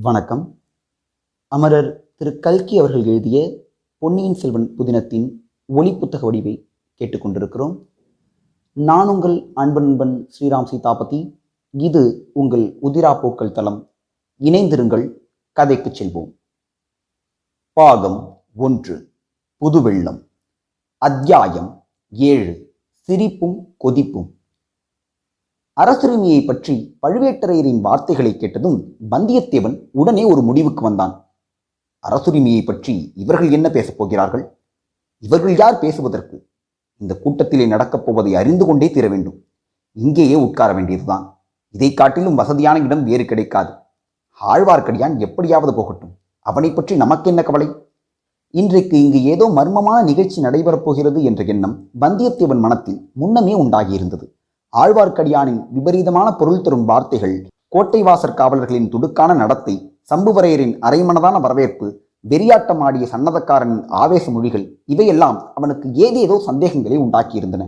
வணக்கம். அமரர் திரு கல்கி அவர்கள் எழுதிய பொன்னியின் செல்வன் புதினத்தின் ஒளி புத்தக வடிவை கேட்டுக்கொண்டிருக்கிறோம். நான் உங்கள் அன்பன் ஸ்ரீராம் சீதாபதி. இது உங்கள் உதிரா தளம். இணைந்திருங்கள் கதைக்கு செல்வோம். பாகம் ஒன்று புதுவெள்ளம். அத்தியாயம் ஏழு சிரிப்பும் கொதிப்பும். அரசுரிமையை பற்றி பழுவேட்டரையரின் வார்த்தைகளை கேட்டதும் வந்தியத்தேவன் உடனே ஒரு முடிவுக்கு வந்தான். அரசுரிமையை பற்றி இவர்கள் என்ன பேசப் போகிறார்கள்? இவர்கள் யார் பேசுவதற்கு? இந்த கூட்டத்திலே நடக்கப் போவதை அறிந்து கொண்டே தீர வேண்டும். இங்கேயே உட்கார வேண்டியதுதான். இதை காட்டிலும் வசதியான இடம் வேறு கிடைக்காது. ஆழ்வார்க்கடியான் எப்படியாவது போகட்டும். அவனை பற்றி நமக்கு என்ன கவலை? இன்றைக்கு இங்கு ஏதோ மர்மமான நிகழ்ச்சி நடைபெறப் போகிறது என்ற எண்ணம் வந்தியத்தேவன் மனத்தில் முன்னமே உண்டாகியிருந்தது. ஆழ்வார்க்கடியானின் விபரீதமான பொருள் தரும் வார்த்தைகள் கோட்டை வாசற் காவலர்களின் துடுக்கான நடத்தை சம்புவரையரின் அரைமனதான வரவேற்பு வெறியாட்டம் ஆடிய சன்னதக்காரனின் ஆவேச மொழிகள் இவையெல்லாம் அவனுக்கு ஏதேதோ சந்தேகங்களை உண்டாக்கியிருந்தன.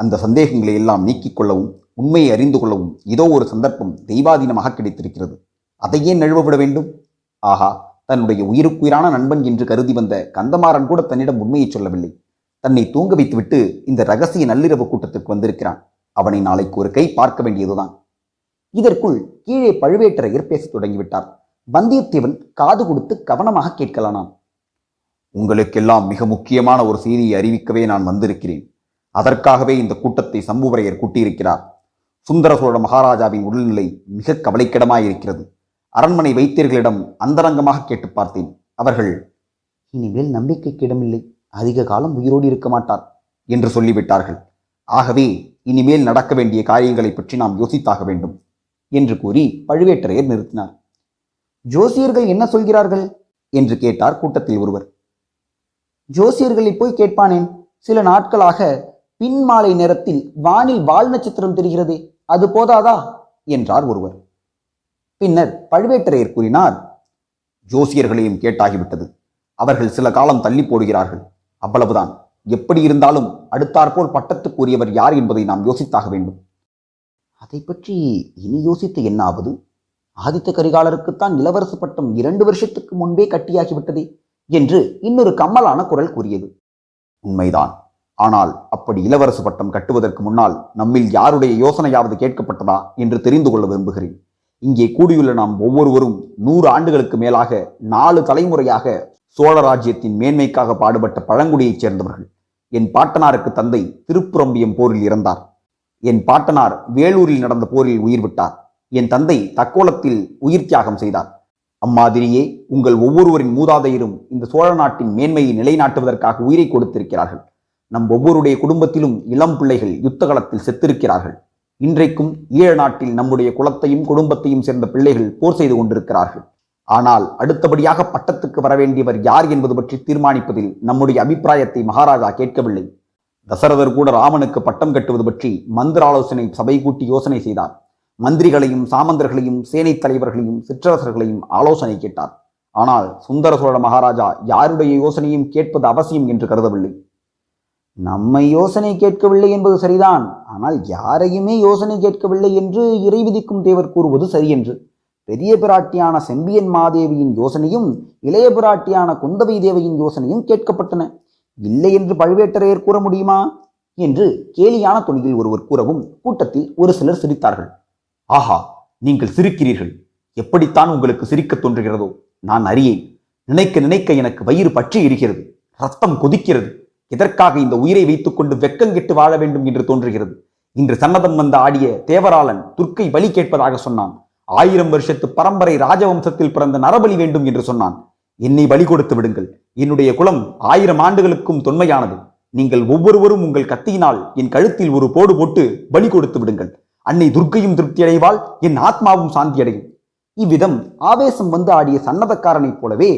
அந்த சந்தேகங்களை எல்லாம் நீக்கிக் கொள்ளவும் உண்மையை அறிந்து கொள்ளவும் இதோ ஒரு சந்தர்ப்பம் தெய்வாதீனமாக கிடைத்திருக்கிறது. அதையே நழுவ விட வேண்டும்? ஆஹா தன்னுடைய உயிருக்குயிரான நண்பன் என்று கருதி வந்த கந்தமாறன் கூட தன்னிடம் உண்மையை சொல்லவில்லை. தன்னை தூங்க வைத்துவிட்டு இந்த ரகசிய நள்ளிரவு கூட்டத்திற்கு வந்திருக்கிறான். அவனை நாளைக்கு ஒரு கை பார்க்க வேண்டியதுதான். இதற்குள் கீழே பழுவேட்டரையர் பேசத் தொடங்கிவிட்டார். வந்தியத்தேவன் காது கொடுத்து கவனமாக கேட்கலானாம் உங்களுக்கெல்லாம் மிக முக்கியமான ஒரு செய்தியை அறிவிக்கவே நான் வந்திருக்கிறேன். அதற்காகவே இந்த கூட்டத்தை சம்புவரையர் கூட்டியிருக்கிறார். சுந்தர சோழ மகாராஜாவின் உடல்நிலை மிக கவலைக்கிடமாயிருக்கிறது. அரண்மனை வைத்தியர்களிடம் அந்தரங்கமாக கேட்டு பார்த்தேன். அவர்கள் இனிமேல் நம்பிக்கைக்கு இடமில்லை. அதிக காலம் உயிரோடு இருக்க மாட்டார் என்று சொல்லிவிட்டார்கள். ஆகவே இனிமேல் நடக்க வேண்டிய காரியங்களை பற்றி நாம் யோசித்தாக வேண்டும் என்று கூறி பழுவேட்டரையர் நிறுத்தினார். ஜோசியர்கள் என்ன சொல்கிறார்கள்? என்று கேட்டார் கூட்டத்தில் ஒருவர். ஜோசியர்களை போய் கேட்பானேன்? சில நாட்களாக பின் மாலை நேரத்தில் வானில் வால் நட்சத்திரம் தெரிகிறது அது போதாதா? என்றார் ஒருவர். பின்னர் பழுவேட்டரையர் கூறினார் ஜோசியர்களையும் கேட்டாகிவிட்டது. அவர்கள் சில காலம் தள்ளி போடுகிறார்கள். அவ்வளவுதான். எப்படி இருந்தாலும் அடுத்தாற்போல் பட்டத்துக்குரியவர் யார் என்பதை நாம் யோசித்தாக வேண்டும். அதை பற்றி இனி யோசித்து என்னாவது? ஆதித்த கரிகாலருக்குத்தான் இளவரசு பட்டம் இரண்டு வருஷத்துக்கு முன்பே கட்டியாகிவிட்டதே என்று இன்னொரு கம்மலான குரல் கூறியது. உண்மைதான். ஆனால் அப்படி இளவரசு பட்டம் கட்டுவதற்கு முன்னால் நம்மில் யாருடைய யோசனையாவது கேட்கப்பட்டதா என்று தெரிந்து கொள்ள விரும்புகிறேன். இங்கே கூடியுள்ள நாம் ஒவ்வொருவரும் நூறு ஆண்டுகளுக்கு மேலாக நாலு தலைமுறையாக சோழ ராஜ்யத்தின் மேன்மைக்காக பாடுபட்ட பழங்குடியைச் சேர்ந்தவர்கள். என் பாட்டனாருக்கு தந்தை திருப்புரம்பியம் போரில் இறந்தார். என் பாட்டனார் வேலூரில் நடந்த போரில் உயிர் விட்டார். என் தந்தை தக்கோலத்தில் உயிர் தியாகம் செய்தார். அம்மாதிரியே உங்கள் ஒவ்வொருவரின் மூதாதையரும் இந்த சோழ நாட்டின் மேன்மையை நிலைநாட்டுவதற்காக உயிரை கொடுத்திருக்கிறார்கள். நம் ஒவ்வொருடைய குடும்பத்திலும் இளம் பிள்ளைகள் யுத்த களத்தில் செத்திருக்கிறார்கள். இன்றைக்கும் ஈழ நாட்டில் நம்முடைய குலத்தையும் குடும்பத்தையும் சேர்ந்த பிள்ளைகள் போர் செய்து கொண்டிருக்கிறார்கள். ஆனால் அடுத்தபடியாக பட்டத்துக்கு வரவேண்டியவர் யார் என்பது பற்றி தீர்மானிப்பதில் நம்முடைய அபிப்பிராயத்தை மகாராஜா கேட்கவில்லை. தசரதர் கூட ராமனுக்கு பட்டம் கட்டுவது பற்றி மந்திர ஆலோசனை சபை கூட்டி யோசனை செய்தார். மந்திரிகளையும் சாமந்தர்களையும் சேனை தலைவர்களையும் சிற்றரசர்களையும் ஆலோசனை கேட்டார். ஆனால் சுந்தர சோழ மகாராஜா யாருடைய யோசனையும் கேட்பது அவசியம் என்று கருதவில்லை. நம்மை யோசனை கேட்கவில்லை என்பது சரிதான். ஆனால் யாரையுமே யோசனை கேட்கவில்லை என்று இறை விதிக்கும் தேவர் கூறுவது சரியென்று. பெரிய பிராட்டியான செம்பியன் மாதேவியின் யோசனையும் இளைய பிராட்டியான குந்தவை தேவியின் யோசனையும் கேட்கப்பட்டன. இல்லை என்று பழுவேட்டரையர் கூற முடியுமா? என்று கேலியான துணியில் ஒருவர் கூறவும் கூட்டத்தில் ஒரு சிலர் சிரித்தார்கள். ஆஹா நீங்கள் சிரிக்கிறீர்கள். எப்படித்தான் உங்களுக்கு சிரிக்கத் தோன்றுகிறதோ? நான் அறியேன். நினைக்க நினைக்க எனக்கு வயிறு பற்றி இருக்கிறது ரத்தம் கொதிக்கிறது. எதற்காக இந்த உயிரை வைத்துக்கொண்டு வெக்கங்கிட்டு வாழ வேண்டும் என்று தோன்றுகிறது? இன்று சன்னதம் வந்த ஆடிய தேவராளன் துர்க்கை வழி கேட்பதாக சொன்னான். ஆயிரம் வருஷத்து பரம்பரை ராஜவம்சத்தில் பிறந்த நரபலி வேண்டும் என்று சொன்னான். என்னை பலி கொடுத்து விடுங்கள். என்னுடைய குலம் ஆயிரம் ஆண்டுகளுக்கும் தொன்மையானது. நீங்கள் ஒவ்வொருவரும் உங்கள் கத்தியினால் என் கழுத்தில் ஒரு போடு போட்டு பலி கொடுத்து விடுங்கள். அன்னை துர்க்கையும் திருப்தி அடைவாள் என் ஆத்மாவும் சாந்தி அடையும் இவ்விதம் ஆவேசம் வந்து ஆடிய சன்னதக்காரனைப் போலவே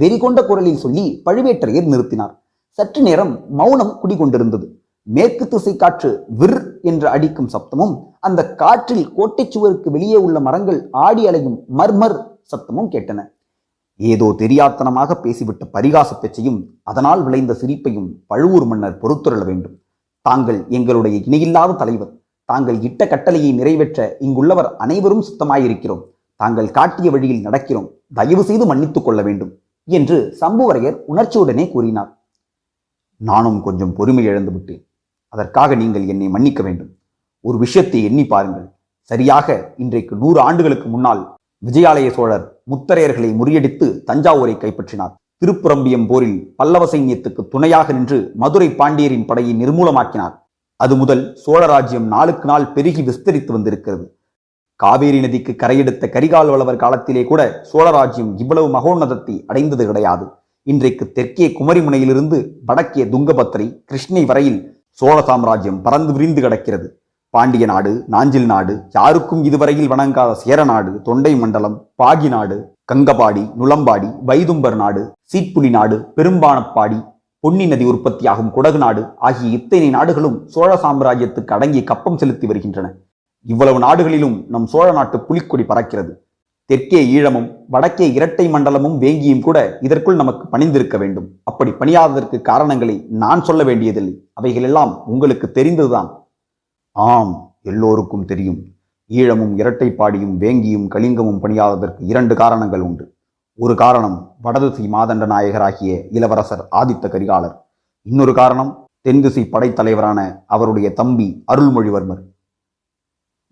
வெறிகொண்ட குரலில் சொல்லி பழுவேட்டரையர் நிறுத்தினார். சற்று நேரம் மௌனம் குடிகொண்டிருந்தது. மேற்கு திசை காற்று விர் என்று அடிக்கும் சப்தமும் அந்த காற்றில் கோட்டை சுவருக்கு வெளியே உள்ள மரங்கள் ஆடி அலையும் மர்மர் சத்தமும் கேட்டன. ஏதோ தெரியாத்தனமாக பேசிவிட்ட பரிகாச பேச்சையும் அதனால் விளைந்த சிரிப்பையும் பழுவூர் மன்னர் பொறுத்துரள வேண்டும். தாங்கள் எங்களுடைய இணையில்லாத தலைவர். தாங்கள் இட்ட கட்டளையை நிறைவேற்ற இங்குள்ளவர் அனைவரும் சுத்தமாயிருக்கிறோம். தாங்கள் காட்டிய வழியில் நடக்கிறோம். தயவு செய்து மன்னித்துக் கொள்ள வேண்டும் என்று சம்புவரையர் உணர்ச்சியுடனே கூறினார். நானும் கொஞ்சம் பொறுமை இழந்து விட்டேன் அதற்காக நீங்கள் என்னை மன்னிக்க வேண்டும். ஒரு விஷயத்தை எண்ணி பாருங்கள். சரியாக இன்றைக்கு நூறு ஆண்டுகளுக்கு முன்னால் விஜயாலய சோழர் முத்தரையர்களை முறியடித்து தஞ்சாவூரை கைப்பற்றினார். திருப்புரம்பியம் போரில் பல்லவ சைன்யத்துக்கு துணையாக நின்று மதுரை பாண்டியரின் படையை நிர்மூலமாக்கினார். அது முதல் சோழராஜ்யம் நாளுக்கு நாள் பெருகி விஸ்தரித்து வந்திருக்கிறது. காவேரி நதிக்கு கரையெடுத்த கரிகால் வளவர் காலத்திலே கூட சோழராஜ்யம் இவ்வளவு மகோன்னதத்தை அடைந்தது கிடையாது. இன்றைக்கு தெற்கே குமரிமுனையிலிருந்து வடக்கே துங்கபத்திரை கிருஷ்ணை வரையில் சோழ சாம்ராஜ்யம் பறந்து விரிந்து கிடக்கிறது. பாண்டிய நாடு நாஞ்சில் நாடு யாருக்கும் இதுவரையில் வணங்காத சேர நாடு தொண்டை மண்டலம் பாகி நாடு கங்கபாடி நுளம்பாடி வைதும்பர் நாடு சீட்புலி நாடு பெரும்பானப்பாடி பொன்னி நதி உற்பத்தியாகும் குடகு நாடு ஆகிய இத்தனை நாடுகளும் சோழ சாம்ராஜ்யத்துக்கு அடங்கி கப்பம் செலுத்தி வருகின்றன. இவ்வளவு நாடுகளிலும் நம் சோழ நாட்டு புலிக்கொடி பறக்கிறது. தெற்கே ஈழமும் வடக்கே இரட்டை மண்டலமும் வேங்கியும் கூட இதற்குள் நமக்கு பணிந்திருக்க வேண்டும். அப்படி பணியாததற்கு காரணங்களை நான் சொல்ல வேண்டியதில்லை. அவைகளெல்லாம் உங்களுக்கு தெரிந்ததுதான். ஆம் எல்லோருக்கும் தெரியும். ஈழமும் இரட்டைப்பாடியும் வேங்கியும் கலிங்கமும் பணியாததற்கு இரண்டு காரணங்கள் உண்டு. ஒரு காரணம் வடதிசை மாதண்ட நாயகராகிய இளவரசர் ஆதித்த கரிகாலர். இன்னொரு காரணம் தென்திசை படைத்தலைவரான அவருடைய தம்பி அருள்மொழிவர்மர்.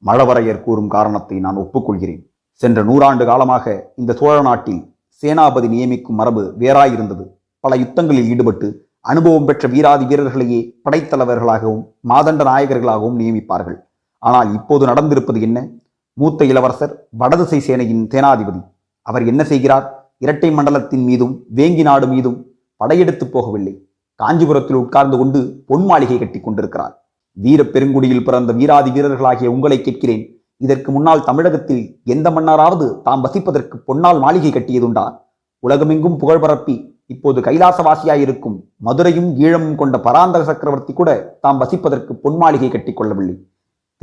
மழவரையர் கூறும் காரணத்தை நான் ஒப்புக்கொள்கிறேன். சென்ற நூறாண்டு காலமாக இந்த சோழ நாட்டில் சேனாபதி நியமிக்கும் மரபு வேறாயிருந்தது. பல யுத்தங்களில் ஈடுபட்டு அனுபவம் பெற்ற வீராதி வீரர்களையே படைத்தலைவர்களாகவும் மாதண்ட நாயகர்களாகவும் நியமிப்பார்கள். ஆனால் இப்போது நடந்திருப்பது என்ன? மூத்த இளவரசர் வடதிசை சேனையின் சேனாதிபதி அவர் என்ன செய்கிறார்? இரட்டை மண்டலத்தின் மீதும் வேங்கி நாடு மீதும் படையெடுத்து போகவில்லை. காஞ்சிபுரத்தில் உட்கார்ந்து கொண்டு பொன் மாளிகை கட்டி கொண்டிருக்கிறார். வீர பெருங்குடியில் பிறந்த வீராதி வீரர்களாகிய உங்களை கேட்கிறேன். இதற்கு முன்னால் தமிழகத்தில் எந்த மன்னராவது தாம் வசிப்பதற்கு பொன்னால் மாளிகை கட்டியதுண்டா? உலகமெங்கும் புகழ் பரப்பி இப்போது கைலாசவாசியாயிருக்கும் மதுரையும் ஈழமும் கொண்ட பராந்தக சக்கரவர்த்தி கூட தாம் வசிப்பதற்கு பொன் மாளிகை கட்டிக் கொள்ளவில்லை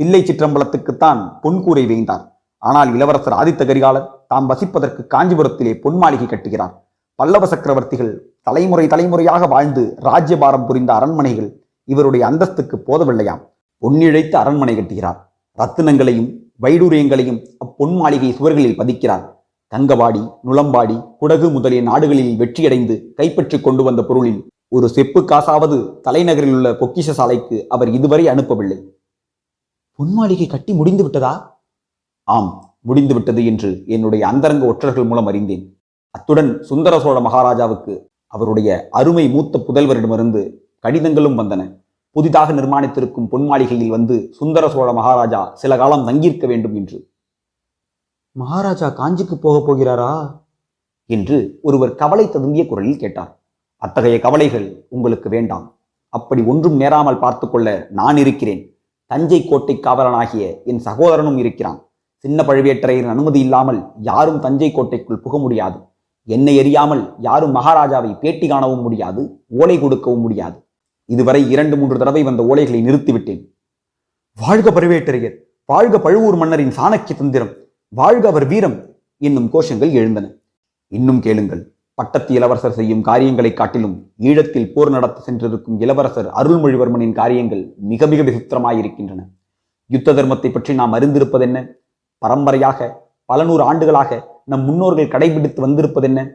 தில்லை சிற்றம்பலத்துக்குத்தான் பொன்கூரை வேய்ந்தார். ஆனால் இளவரசர் ஆதித்த கரிகாலர் தாம் வசிப்பதற்கு காஞ்சிபுரத்திலே பொன் மாளிகை கட்டுகிறார். பல்லவ சக்கரவர்த்திகள் தலைமுறை தலைமுறையாக வாழ்ந்து ராஜ்யபாரம் புரிந்த அரண்மனைகள் இவருடைய அந்தஸ்துக்கு போதவில்லையாம். பொன்னிழைத்து அரண்மனை கட்டுகிறார். ரத்தினங்களையும் வைடூரியங்களையும் அப்பொன் மாளிகை சுவர்களில் பதிக்கிறார். தங்கவாடி நுளம்பாடி குடகு முதலிய நாடுகளில் வெற்றியடைந்து கைப்பற்றி கொண்டு வந்த பொருளில் ஒரு செப்பு காசாவது தலைநகரில் உள்ள பொக்கிஷ சாலைக்கு அவர் இதுவரை அனுப்பவில்லை. பொன்மாளிகை கட்டி முடிந்து விட்டதா? ஆம் முடிந்து விட்டது என்று என்னுடைய அந்தரங்க ஒற்றர்கள் மூலம் அறிந்தேன். அத்துடன் சுந்தர சோழ மகாராஜாவுக்கு அவருடைய அருமை மூத்த புதல்வரிடமிருந்து கடிதங்களும் வந்தன. புதிதாக நிர்மாணித்திருக்கும் பொன்மாளிகையில் வந்து சுந்தர சோழ மகாராஜா சில காலம் தங்கியிருக்க வேண்டும் என்று. மகாராஜா காஞ்சிக்கு போகப் போகிறாரா? என்று ஒருவர் கவலை ததும்பிய குரலில் கேட்டார். அத்தகைய கவலைகள் உங்களுக்கு வேண்டாம். அப்படி ஒன்றும் நேராமல் பார்த்துக்கொள்ள நான் இருக்கிறேன். தஞ்சை கோட்டை காவலனாகிய என் சகோதரனும் இருக்கிறான். சின்ன பழுவேட்டரையரின் அனுமதி இல்லாமல் யாரும் தஞ்சை கோட்டைக்குள் புக முடியாது. என்னை எறியாமல் யாரும் மகாராஜாவை பேட்டி காணவும் முடியாது ஓலை கொடுக்கவும் முடியாது. இதுவரை இரண்டு மூன்று தடவை வந்த ஓலைகளை நிறுத்திவிட்டேன். வாழ்க பழுவேட்டரையர் வாழ்க பழுவூர் மன்னரின் சாணக்கிய தந்திரம். வாழ்க அவர் வீரம் என்னும் கோஷங்கள் எழுந்தன. இன்னும் கேளுங்கள் பட்டத்து இளவரசர் செய்யும் காரியங்களைக் காட்டிலும் ஈழத்தில் போர் நடத்த சென்றிருக்கும் இளவரசர் அருள்மொழிவர்மனின் காரியங்கள் மிக மிக விசித்திரமாயிருக்கின்றன. யுத்த தர்மத்தை பற்றி நாம் அறிந்திருப்பதென்ன? பரம்பரையாக பல நூறு ஆண்டுகளாக நம் முன்னோர்கள் கடைபிடித்து வந்திருப்பதென்ன?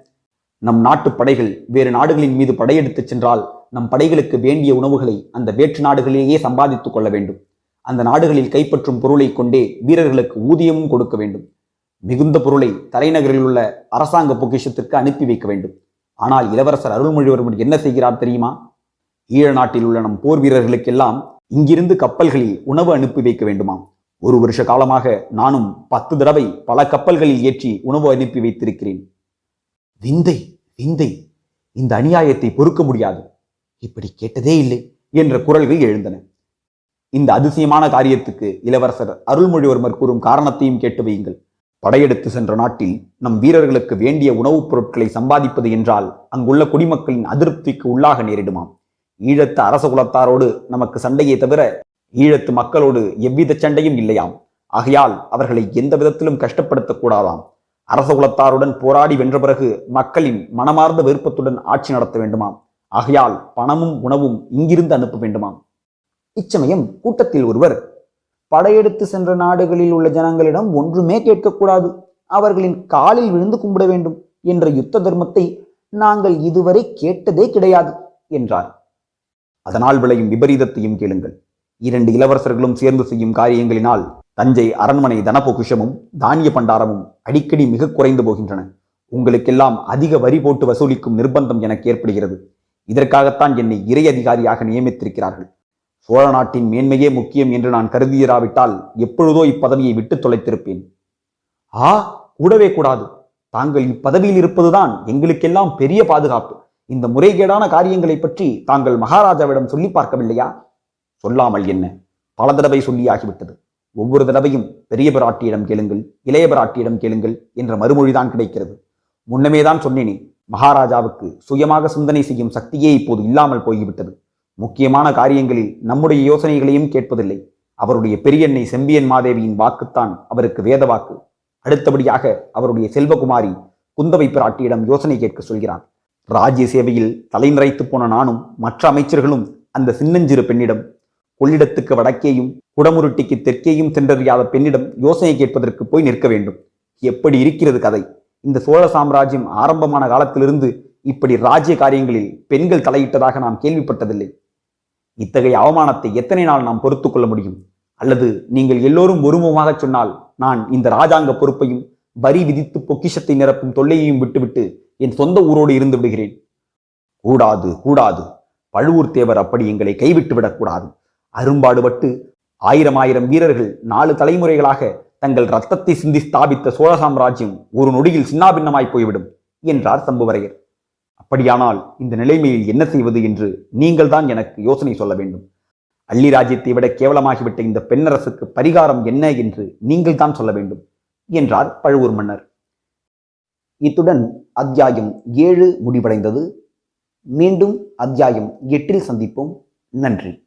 நம் நாட்டு படைகள் வேறு நாடுகளின் மீது படையெடுத்துச் சென்றால் நம் படைகளுக்கு வேண்டிய உணவுகளை அந்த வேற்று நாடுகளிலேயே சம்பாதித்துக் கொள்ள வேண்டும். அந்த நாடுகளில் கைப்பற்றும் பொருளை கொண்டே வீரர்களுக்கு ஊதியமும் கொடுக்க வேண்டும். மிகுந்த பொருளை தலைநகரில் உள்ள அரசாங்க பொக்கிஷத்திற்கு அனுப்பி வைக்க வேண்டும். ஆனால் இளவரசர் அருள்மொழிவர்மன் என்ன செய்கிறார் தெரியுமா? ஈழ நாட்டில் உள்ள நம் போர் வீரர்களுக்கெல்லாம் இங்கிருந்து கப்பல்களில் உணவு அனுப்பி வைக்க வேண்டுமாம். ஒரு வருஷ காலமாக நானும் பத்து தடவை பல கப்பல்களில் ஏற்றி உணவு அனுப்பி வைத்திருக்கிறேன். விந்தை விந்தை இந்த அநியாயத்தை பொறுக்க முடியாது. இப்படி கேட்டதே இல்லை என்ற குரல்கள் எழுந்தன. இந்த அதிசயமான காரியத்துக்கு இளவரசர் அருள்மொழிவர்மர் கூறும் காரணத்தையும் கேட்டு வையுங்கள். படையெடுத்து சென்ற நாட்டில் நம் வீரர்களுக்கு வேண்டிய உணவுப் பொருட்களை சம்பாதிப்பது என்றால் அங்குள்ள குடிமக்களின் அதிருப்திக்கு உள்ளாக நேரிடுமாம். ஈழத்து அரச குலத்தாரோடு நமக்கு சண்டையை தவிர ஈழத்து மக்களோடு எவ்வித சண்டையும் இல்லையாம். ஆகையால் அவர்களை எந்த விதத்திலும் கஷ்டப்படுத்தக்கூடாதாம் அரச குலத்தாருடன் போராடி வென்ற பிறகு மக்களின் மனமார்ந்த விருப்பத்துடன் ஆட்சி நடத்த வேண்டுமாம். ஆகையால் பணமும் உணவும் இங்கிருந்து அனுப்ப வேண்டுமாம். இச்சமயம் கூட்டத்தில் ஒருவர் படையெடுத்து சென்ற நாடுகளில் உள்ள ஜனங்களிடம் ஒன்றுமே கேட்கக்கூடாது அவர்களின் காலில் விழுந்து கும்பிட வேண்டும் என்ற யுத்த தர்மத்தை நாங்கள் இதுவரை கேட்டதே கிடையாது என்றார். அதனால் விளையும் விபரீதத்தையும் கேளுங்கள். இரண்டு இளவரசர்களும் சேர்ந்து செய்யும் காரியங்களினால் தஞ்சை அரண்மனை தனபொகுஷமும் தானிய பண்டாரமும் அடிக்கடி மிக குறைந்து போகின்றன. உங்களுக்கெல்லாம் அதிக வரி போட்டு வசூலிக்கும் நிர்பந்தம் எனக்கு ஏற்படுகிறது. இதற்காகத்தான் என்னை இறை அதிகாரியாக நியமித்திருக்கிறார்கள். சோழ நாட்டின் மேன்மையே முக்கியம் என்று நான் கருதியிராவிட்டால் எப்பொழுதோ இப்பதவியை விட்டு தொலைத்திருப்பேன். ஆ கூடவே கூடாது. தாங்கள் இப்பதவியில் இருப்பதுதான் எங்களுக்கெல்லாம் பெரிய பாதுகாப்பு. இந்த முறைகேடான காரியங்களை பற்றி தாங்கள் மகாராஜாவிடம் சொல்லி பார்க்கவில்லையா? சொல்லாமல் என்ன? பல தடவை சொல்லியாகிவிட்டது. ஒவ்வொரு தடவையும் பெரிய பிராட்டியிடம் கேளுங்கள் இளைய பிராட்டியிடம் கேளுங்கள் என்ற மறுமொழிதான் கிடைக்கிறது. முன்னமேதான் சொன்னேனே மகாராஜாவுக்கு சுயமாக சிந்தனை செய்யும் சக்தியே இப்போது இல்லாமல் போய்விட்டது. முக்கியமான காரியங்களில் நம்முடைய யோசனைகளையும் கேட்பதில்லை. அவருடைய பெரியண்ணை செம்பியன் மாதேவியின் வாக்குத்தான் அவருக்கு வேத வாக்கு அடுத்தபடியாக அவருடைய செல்வகுமாரி குந்தவை பிராட்டியிடம் யோசனை கேட்க சொல்கிறார் ராஜ்ய சேவையில் தலைநிறைத்து போன நானும் மற்ற அமைச்சர்களும் அந்த சின்னஞ்சிறு பெண்ணிடம் கொள்ளிடத்துக்கு வடக்கேயும் குடமுருட்டிக்கு தெற்கேயும் சென்றறியாத பெண்ணிடம் யோசனை கேட்பதற்கு போய் நிற்க வேண்டும். எப்படி இருக்கிறது கதை? இந்த சோழ சாம்ராஜ்யம் ஆரம்பமான காலத்திலிருந்து இப்படி ராஜ்ய காரியங்களில் பெண்கள் தலையிட்டதாக நாம் கேள்விப்பட்டதில்லை. இத்தகைய அவமானத்தை எத்தனை நாள் நாம் பொறுத்து கொள்ள முடியும்? அல்லது நீங்கள் எல்லோரும் ஒருமுகமாக சொன்னால் நான் இந்த ராஜாங்க பொறுப்பையும் வரி விதித்து பொக்கிஷத்தை நிரப்பும் தொல்லையையும் விட்டுவிட்டு என் சொந்த ஊரோடு இருந்து விடுகிறேன். கூடாது கூடாது. பழுவூர் தேவர் அப்படி எங்களை கைவிட்டு விடக்கூடாது. அரும்பாடுபட்டு ஆயிரம் ஆயிரம் வீரர்கள் நாலு தலைமுறைகளாக தங்கள் ரத்தத்தை சிந்தி ஸ்தாபித்த சோழ சாம்ராஜ்யம் ஒரு நொடியில் சின்னாபின்னமாய் போய்விடும் என்றார் சம்புவரையர். அப்படியானால் இந்த நிலைமையில் என்ன செய்வது என்று நீங்கள்தான் எனக்கு யோசனை சொல்ல வேண்டும். அள்ளி ராஜ்யத்தை விட கேவலமாகிவிட்ட இந்த பெண்ணரசுக்கு பரிகாரம் என்ன என்று நீங்கள்தான் சொல்ல வேண்டும் என்றார் பழுவூர் மன்னர். இத்துடன் அத்தியாயம் ஏழு முடிவடைந்தது. மீண்டும் அத்தியாயம் எட்டில் சந்திப்போம். நன்றி.